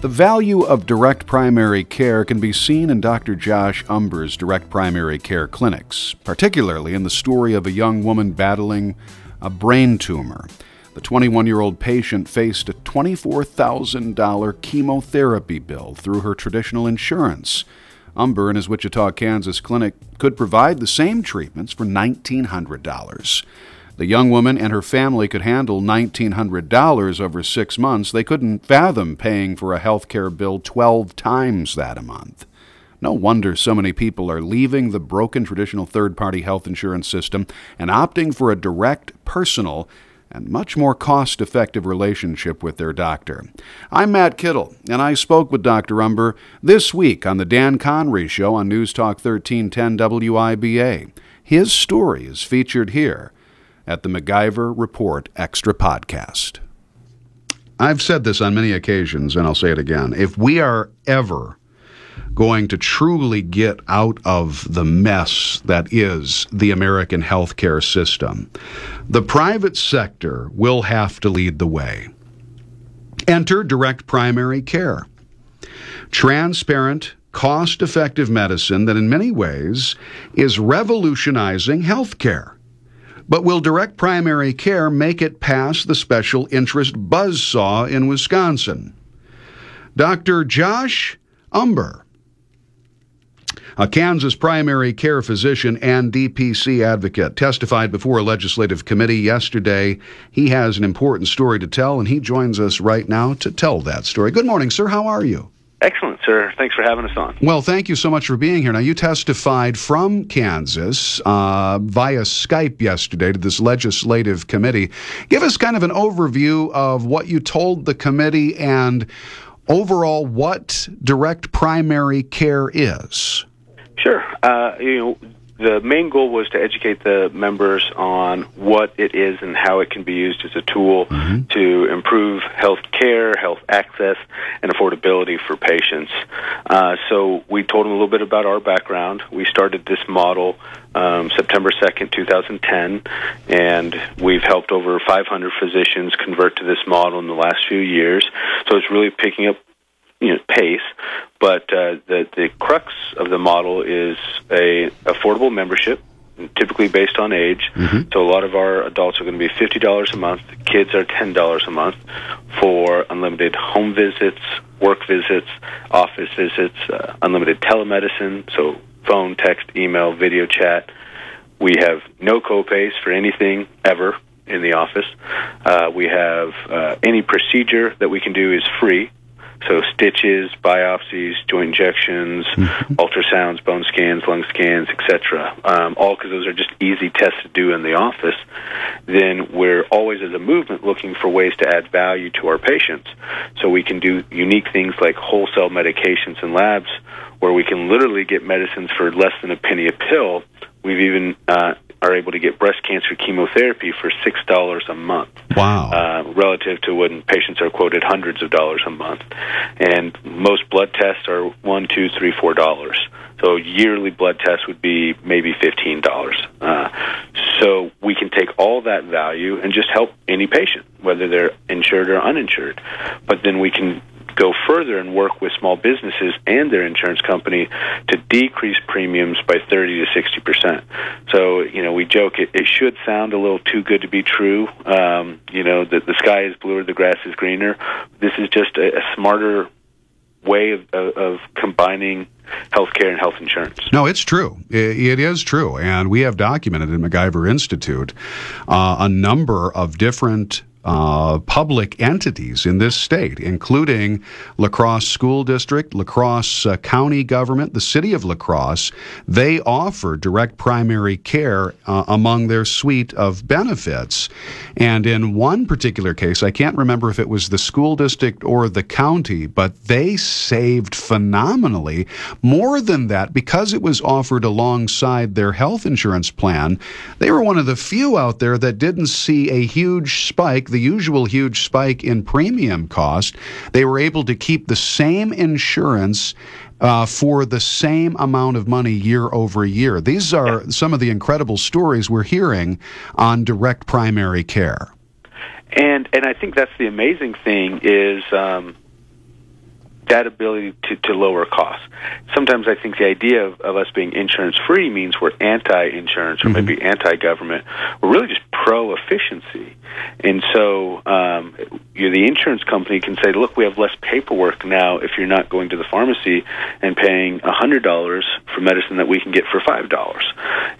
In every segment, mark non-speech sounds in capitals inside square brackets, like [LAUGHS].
The value of direct primary care can be seen in Dr. Josh Umbehr's direct primary care clinics, particularly in the story of a young woman battling a brain tumor. The 21 year old patient faced a $24,000 chemotherapy bill through her traditional insurance. Umbehr and his Wichita, Kansas clinic could provide the same treatments for $1,900. The young woman and her family could handle $1,900 over six months. They couldn't fathom paying for a health care bill 12 times that a month. No wonder so many people are leaving the broken traditional third party health insurance system and opting for a direct, personal, and much more cost effective relationship with their doctor. I'm Matt Kittle, and I spoke with Dr. Umbehr this week on The Dan Conry Show on News Talk 1310 WIBA. His story is featured here at the MacIver Report Extra Podcast. I've said this on many occasions, and I'll say it again. If we are ever going to truly get out of the mess that is the American healthcare system, the private sector will have to lead the way. Enter direct primary care. Transparent, cost effective medicine that, in many ways, is revolutionizing healthcare. But will direct primary care make it past the special interest buzzsaw in Wisconsin? Dr. Josh Umbehr, a Kansas primary care physician and DPC advocate, testified before a legislative committee yesterday. He has an important story to tell, and he joins us right now to tell that story. Good morning, sir. How are you? Excellent, sir. Thanks for having us on. Well, thank you so much for being here. Now, you testified from Kansas uh, via Skype yesterday to this legislative committee. Give us kind of an overview of what you told the committee and overall what direct primary care is. Sure. Uh, you know, the main goal was to educate the members on what it is and how it can be used as a tool mm-hmm. to improve health care, health access, and affordability for patients. Uh, so we told them a little bit about our background. We started this model um, September 2nd, 2010, and we've helped over 500 physicians convert to this model in the last few years. So it's really picking up you know, pace, but uh, the the crux of the model is a affordable membership, typically based on age. Mm-hmm. So a lot of our adults are going to be fifty dollars a month. Kids are ten dollars a month for unlimited home visits, work visits, office visits, uh, unlimited telemedicine. So phone, text, email, video chat. We have no copays for anything ever in the office. Uh, we have uh, any procedure that we can do is free. So stitches, biopsies, joint injections, mm-hmm. ultrasounds, bone scans, lung scans, etc. Um, all because those are just easy tests to do in the office. Then we're always, as a movement, looking for ways to add value to our patients. So we can do unique things like wholesale medications and labs, where we can literally get medicines for less than a penny a pill. We've even uh, are able to get breast cancer chemotherapy for six dollars a month. Wow! Uh, relative to when patients are quoted hundreds of dollars a month, and most blood tests are one, two, three, four dollars. So yearly blood tests would be maybe fifteen dollars. Uh, so we can take all that value and just help any patient, whether they're insured or uninsured. But then we can go further and work with small businesses and their insurance company to decrease premiums by 30 to 60 percent. So, you know, we joke it, it should sound a little too good to be true. Um, you know, that the sky is bluer, the grass is greener. This is just a, a smarter way of, of, of combining healthcare and health insurance. No, it's true. It is true. And we have documented in MacIver Institute uh, a number of different uh, public entities in this state, including La Crosse School District, La Crosse uh, County Government, the City of La Crosse. They offer direct primary care uh, among their suite of benefits. And in one particular case, I can't remember if it was the school district or the county, but they saved phenomenally. More than that, because it was offered alongside their health insurance plan, they were one of the few out there that didn't see a huge spike the usual huge spike in premium cost, they were able to keep the same insurance uh, for the same amount of money year over year. These are some of the incredible stories we're hearing on direct primary care. And and I think that's the amazing thing is um, that ability to, to lower costs. Sometimes I think the idea of, of us being insurance free means we're anti insurance or mm-hmm. maybe anti government. We're really just pro efficiency. And so um, you the insurance company can say, look, we have less paperwork now if you're not going to the pharmacy and paying $100 for medicine that we can get for $5.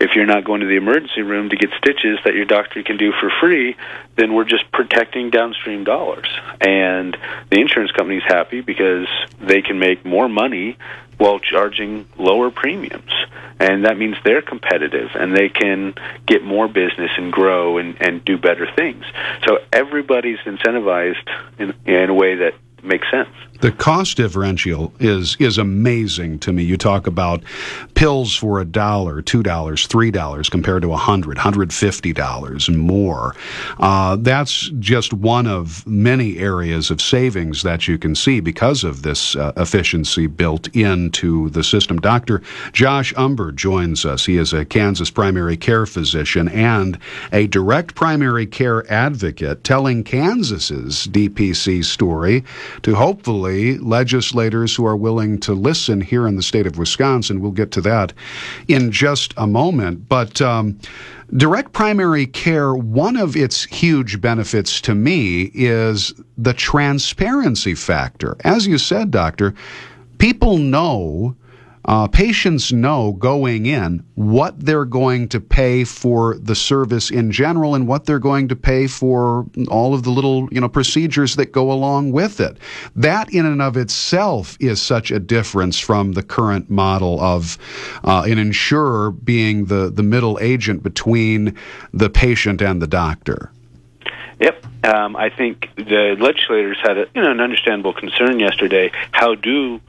If you're not going to the emergency room to get stitches that your doctor can do for free, then we're just protecting downstream dollars. And the insurance company's happy because they can make more money while charging lower premiums. And that means they're competitive and they can get more business and grow and, and do better things. So everybody's incentivized in, in a way that makes sense. The cost differential is is amazing to me. You talk about pills for a dollar, two dollars, three dollars compared to a hundred, hundred fifty dollars and more. Uh, that's just one of many areas of savings that you can see because of this uh, efficiency built into the system. Dr. Josh Umbehr joins us. He is a Kansas primary care physician and a direct primary care advocate, telling Kansas's DPC story to hopefully legislators who are willing to listen here in the state of Wisconsin. We'll get to that in just a moment. But um, direct primary care, one of its huge benefits to me is the transparency factor. As you said, Doctor, people know uh, patients know going in what they're going to pay for the service in general and what they're going to pay for all of the little you know procedures that go along with it. That in and of itself is such a difference from the current model of uh, an insurer being the the middle agent between the patient and the doctor. Yep. Um, I think the legislators had a, you know an understandable concern yesterday. How do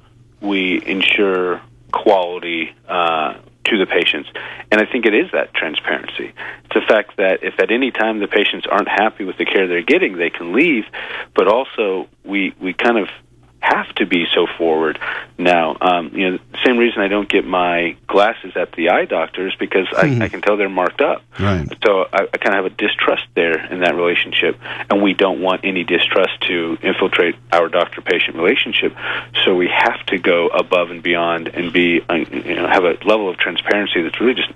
we ensure quality uh, to the patients. And I think it is that transparency. It's the fact that if at any time the patients aren't happy with the care they're getting, they can leave. But also, we we kind of have to be so forward now. Um, you know, the same reason I don't get my glasses at the eye doctor is because I, mm-hmm. I can tell they're marked up. Right. So I, I kind of have a distrust there in that relationship, and we don't want any distrust to infiltrate our doctor-patient relationship. So we have to go above and beyond and be, uh, you know, have a level of transparency that's really just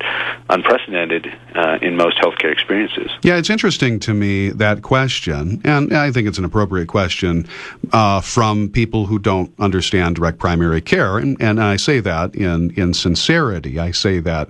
unprecedented uh, in most healthcare experiences. Yeah, it's interesting to me that question, and I think it's an appropriate question uh, from people people who don't understand direct primary care. And, and I say that in, in sincerity. I say that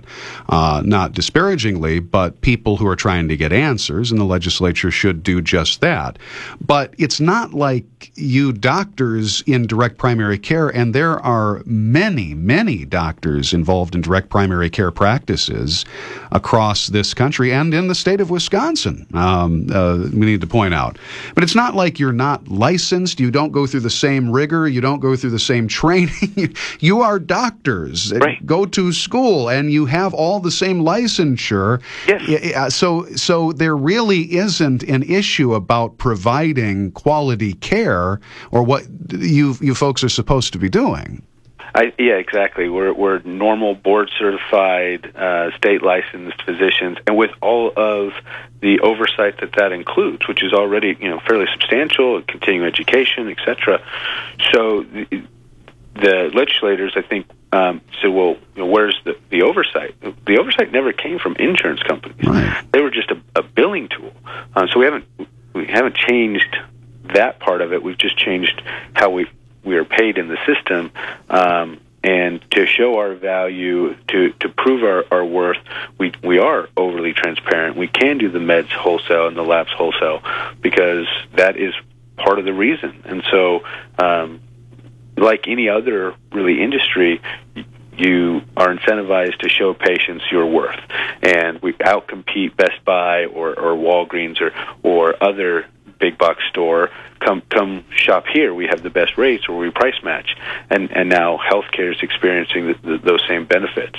uh, not disparagingly, but people who are trying to get answers, and the legislature should do just that. But it's not like you doctors in direct primary care, and there are many, many doctors involved in direct primary care practices across this country and in the state of Wisconsin. Um, uh, we need to point out. But it's not like you're not licensed, you don't go through the same rigor. You don't go through the same [LAUGHS] training. you are doctors. Right. Go to school, and you have all the same licensure. Yes. Uh, so, so there really isn't an issue about providing quality care or what you you folks are supposed to be doing. I, yeah, exactly. We're we're normal board certified, uh, state licensed physicians, and with all of the oversight that that includes, which is already you know fairly substantial, continuing education, etc. So the, the legislators, I think, um, said, "Well, you know, where's the, the oversight?" The oversight never came from insurance companies; right. they were just a, a billing tool. Uh, so we haven't we haven't changed that part of it. We've just changed how we we are paid in the system. Um, and to show our value, to, to prove our, our worth, we, we are overly transparent. We can do the meds wholesale and the labs wholesale because that is part of the reason. And so, um, like any other really industry, you are incentivized to show patients your worth, and we outcompete Best Buy or, or Walgreens or or other big box store come come shop here we have the best rates or we price match and and now healthcare is experiencing the, the, those same benefits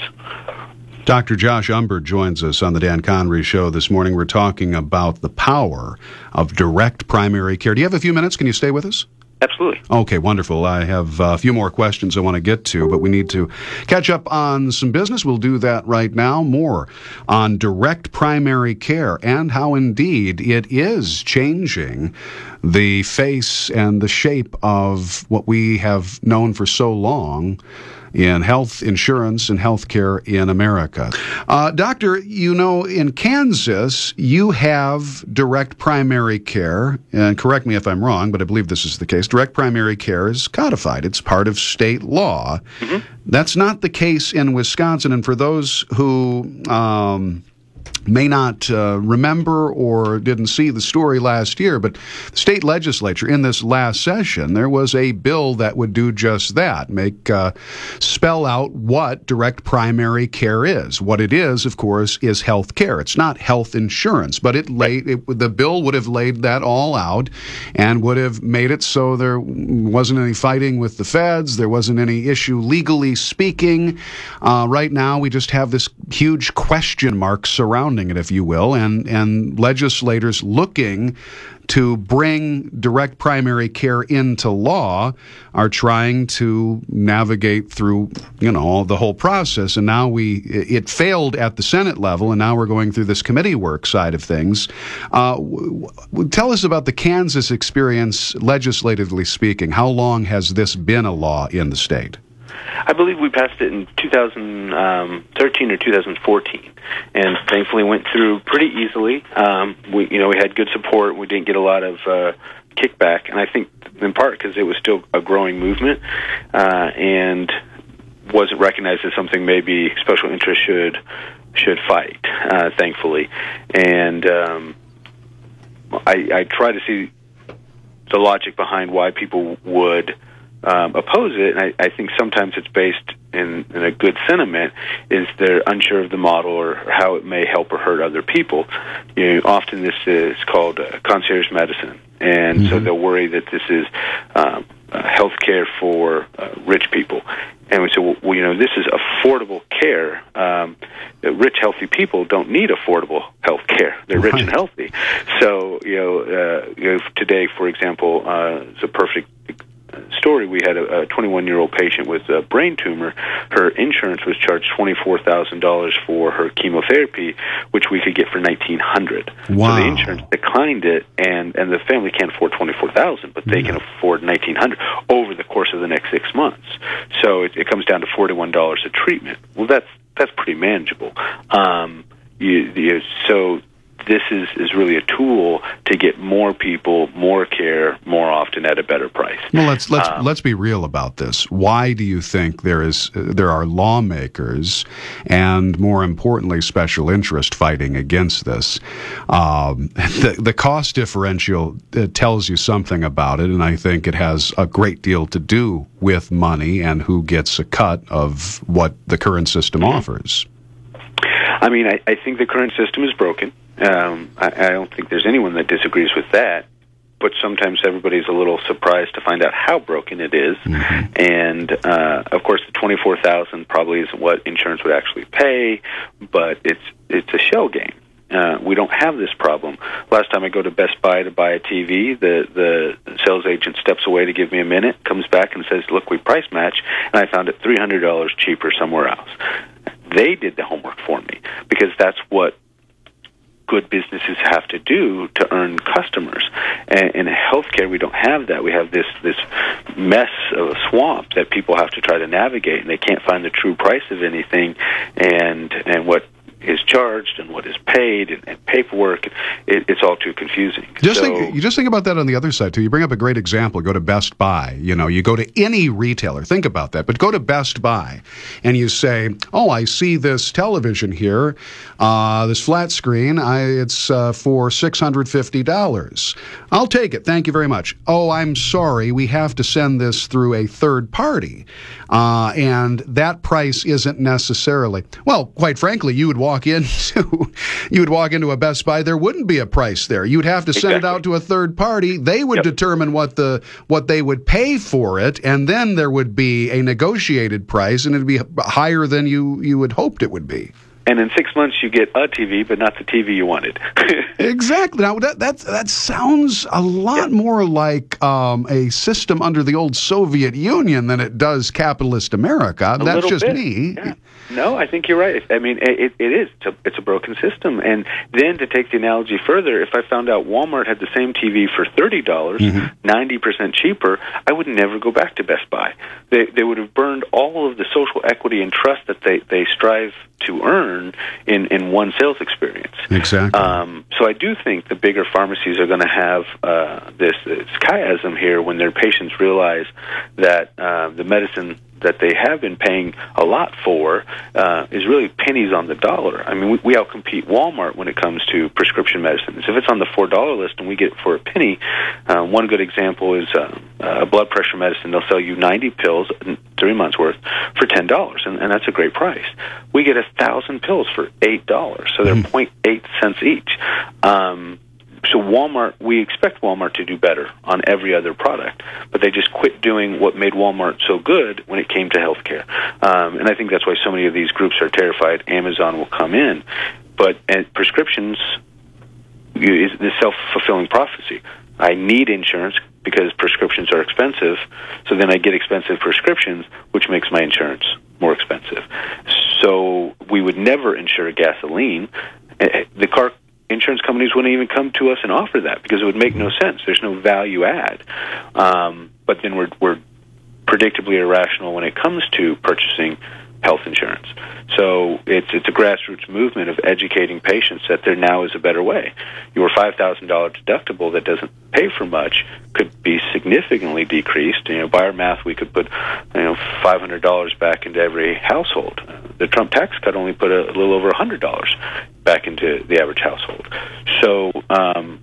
Dr. Josh Umbehr joins us on the Dan Conry Show this morning. We're talking about the power of direct primary care. Do you have a few minutes? Can you stay with us? Absolutely. Okay, wonderful. I have uh, a few more questions I want to get to, but we need to catch up on some business. We'll do that right now. More on direct primary care and how indeed it is changing the face and the shape of what we have known for so long in health insurance and healthcare in America. Uh, doctor, you know, in Kansas, you have direct primary care, and correct me if I'm wrong, but I believe this is the case. Direct primary care is codified, it's part of state law. Mm-hmm. That's not the case in Wisconsin, and for those who, um, may not uh, remember or didn't see the story last year, but the state legislature in this last session, there was a bill that would do just that, make uh, spell out what direct primary care is. What it is, of course, is health care. It's not health insurance, but it laid it, the bill would have laid that all out and would have made it so there wasn't any fighting with the feds, there wasn't any issue legally speaking. Uh, right now, we just have this huge question mark surrounding surrounding it, if you will, and, and legislators looking to bring direct primary care into law are trying to navigate through you know the whole process. And now we it failed at the senate level and now we're going through this committee work side of things. Uh, w- w- tell us about the kansas experience legislatively speaking. How long has this been a law in the state I believe we passed it in 2013 or 2014, and thankfully went through pretty easily. Um, we, you know, we had good support. We didn't get a lot of uh, kickback, and I think in part because it was still a growing movement, uh, and wasn't recognized as something maybe special interest should should fight. Uh, thankfully, and um, I, I try to see the logic behind why people would um, oppose it, and I, I think sometimes it's based in, in a good sentiment, is they're unsure of the model or how it may help or hurt other people. You know, often this is called uh, concierge medicine, and mm-hmm. so they'll worry that this is um, uh, health care for uh, rich people. And we say, well, well, you know, this is affordable care. Um, rich, healthy people don't need affordable health care. They're rich and healthy. So, you know, uh, you know, today, for example, uh, is a perfect story, we had a 21 year old patient with a brain tumor. Her insurance was charged $24,000 for her chemotherapy, which we could get for 1900 Wow. So the insurance declined it, and, and the family can't afford 24000 but they can afford 1900 over the course of the next six months. So it, it comes down to $41 a treatment. Well, that's that's pretty manageable. Um, you, you, so this is, is really a tool to get more people more care more often at a better price. Well, let's let's um, let's be real about this. Why do you think there is uh, there are lawmakers and more importantly special interest fighting against this? Um, [LAUGHS] the the cost differential uh, tells you something about it, and I think it has a great deal to do with money and who gets a cut of what the current system mm-hmm. offers. I mean, I, I think the current system is broken. Um, I, I don't think there's anyone that disagrees with that. But sometimes everybody's a little surprised to find out how broken it is. Mm-hmm. and uh, of course, the twenty four thousand probably isn't what insurance would actually pay, but it's it's a shell game. Uh, we don't have this problem. Last time I go to Best Buy to buy a TV, the the sales agent steps away to give me a minute, comes back and says, "Look, we price match," and I found it three hundred dollars cheaper somewhere else. They did the homework for me because that's what good businesses have to do to earn customers. And in healthcare, we don't have that. We have this this mess of a swamp that people have to try to navigate, and they can't find the true price of anything. And and what is charged and what is paid and, and paperwork. It, it's all too confusing. Just so, think, you just think about that on the other side too. You bring up a great example. Go to Best Buy. You know, you go to any retailer. Think about that. But go to Best Buy, and you say, "Oh, I see this television here, uh, this flat screen. I, it's uh, for six hundred fifty dollars. I'll take it. Thank you very much. Oh, I'm sorry. We have to send this through a third party, uh, and that price isn't necessarily. Well, quite frankly, you would walk into [LAUGHS] you would walk into a Best Buy, there wouldn't be a price there. You'd have to send exactly. it out to a third party. They would yep. determine what the what they would pay for it, and then there would be a negotiated price, and it'd be higher than you you had hoped it would be. and in six months you get a TV, but not the TV you wanted. [LAUGHS] exactly. Now that that that sounds a lot yeah. more like um, a system under the old Soviet Union than it does capitalist America. A That's just bit. me. Yeah. No, I think you're right. I mean, it, it is. It's a, it's a broken system. And then to take the analogy further, if I found out Walmart had the same TV for thirty dollars, mm-hmm. 90 percent cheaper, I would never go back to Best Buy. They they would have burned all of the social equity and trust that they they strive to earn in in one sales experience. Exactly. Um, so I do think the bigger pharmacies are going to have uh, this, this chiasm here when their patients realize that uh, the medicine that they have been paying a lot for uh, is really pennies on the dollar. I mean, we, we outcompete Walmart when it comes to prescription medicines. If it's on the four dollar list and we get it for a penny, uh, one good example is uh, a blood pressure medicine. They'll sell you ninety pills, three months worth, for ten dollars, and, and that's a great price. We get a thousand pills for eight dollars, so they're mm. 0.8 cents each. Um, so Walmart, we expect Walmart to do better on every other product, but they just quit doing what made Walmart so good when it came to healthcare. Um, and I think that's why so many of these groups are terrified Amazon will come in. But and prescriptions is the self fulfilling prophecy. I need insurance because prescriptions are expensive, so then I get expensive prescriptions, which makes my insurance more expensive. So we would never insure gasoline. Eh, eh, the car insurance companies wouldn't even come to us and offer that because it would make no sense. There's no value add. Um, but then we're, we're predictably irrational when it comes to purchasing health insurance. So it's it's a grassroots movement of educating patients that there now is a better way. Your five thousand dollar deductible that doesn't pay for much could be significantly decreased. You know, by our math, we could put you know five hundred dollars back into every household. The Trump tax cut only put a, little over a hundred dollars back into the average household. So um,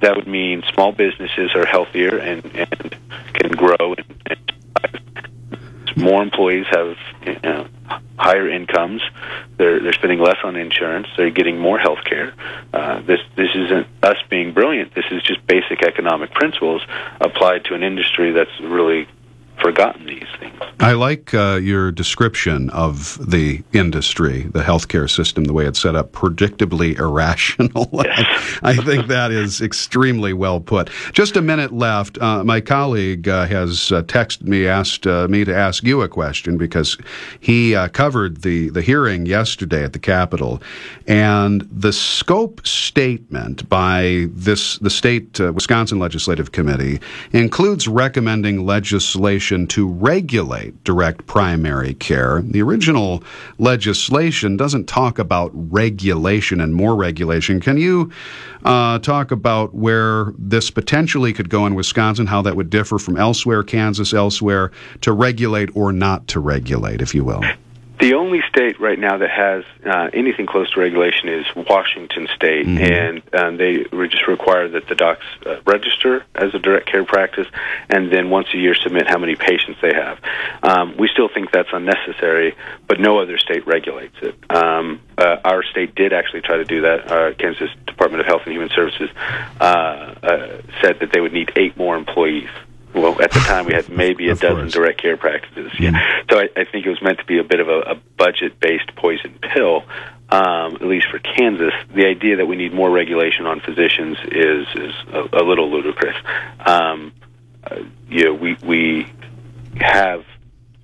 that would mean small businesses are healthier and, and can grow and, and more employees have you know, higher incomes. They're they're spending less on insurance. They're getting more health care. Uh, this this isn't us being brilliant. This is just basic economic principles applied to an industry that's really forgotten these things. I like uh, your description of the industry, the healthcare system, the way it's set up, predictably [LAUGHS] irrational. [LAUGHS] Yes. I think that is extremely well put. Just a minute left. Uh, my colleague uh, has uh, texted me, asked uh, me to ask you a question because he uh, covered the, the hearing yesterday at the Capitol, and the scope statement by this the state Wisconsin Legislative Committee includes recommending legislation to regulate direct primary care. The original legislation doesn't talk about regulation and more regulation. Can you uh, talk about where this potentially could go in Wisconsin, how that would differ from elsewhere, Kansas, elsewhere, to regulate or not to regulate, if you will? The only state right now that has uh, anything close to regulation is Washington State, mm-hmm. and um, they just require that the docs uh, register as a direct care practice, and then once a year submit how many patients they have. Um, we still think that's unnecessary, but no other state regulates it. Um, uh, our state did actually try to do that. Uh, Kansas Department of Health and Human Services uh, uh, said that they would need eight more employees well, at the time we had maybe a dozen course. direct care practices. Yeah, mm-hmm. so I, I think it was meant to be a bit of a, a budget-based poison pill. Um, at least for Kansas, the idea that we need more regulation on physicians is is a, a little ludicrous. Um, uh, you know, we we have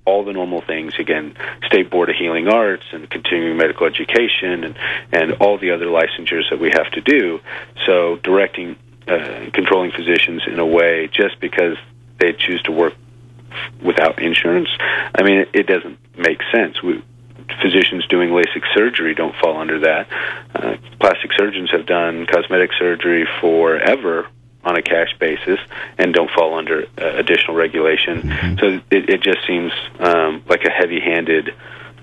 all the normal things again state board of healing arts and continuing medical education and and all the other licensures that we have to do so directing uh, controlling physicians in a way just because they choose to work without insurance. I mean, it, it doesn't make sense. We, physicians doing LASIK surgery don't fall under that. Uh, plastic surgeons have done cosmetic surgery forever on a cash basis and don't fall under uh, additional regulation. Mm-hmm. So it, it just seems um, like a heavy-handed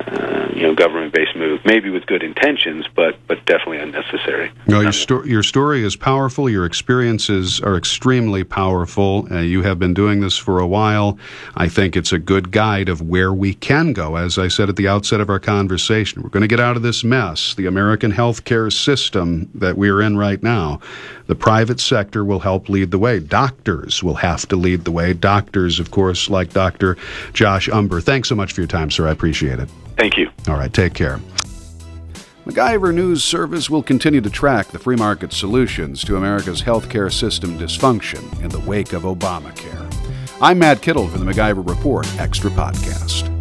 uh, you know, government-based move, maybe with good intentions, but but definitely unnecessary. No, your, sto- your story is powerful. Your experiences are extremely powerful. Uh, you have been doing this for a while. I think it's a good guide of where we can go. As I said at the outset of our conversation, we're going to get out of this mess, the American healthcare system that we're in right now. The private sector will help lead the way. Doctors will have to lead the way. Doctors, of course, like Dr. Josh Umbehr. Thanks so much for your time, sir. I appreciate it. Thank you. All right, take care. MacIver News Service will continue to track the free market solutions to America's healthcare system dysfunction in the wake of Obamacare. I'm Matt Kittle for the MacIver Report Extra Podcast.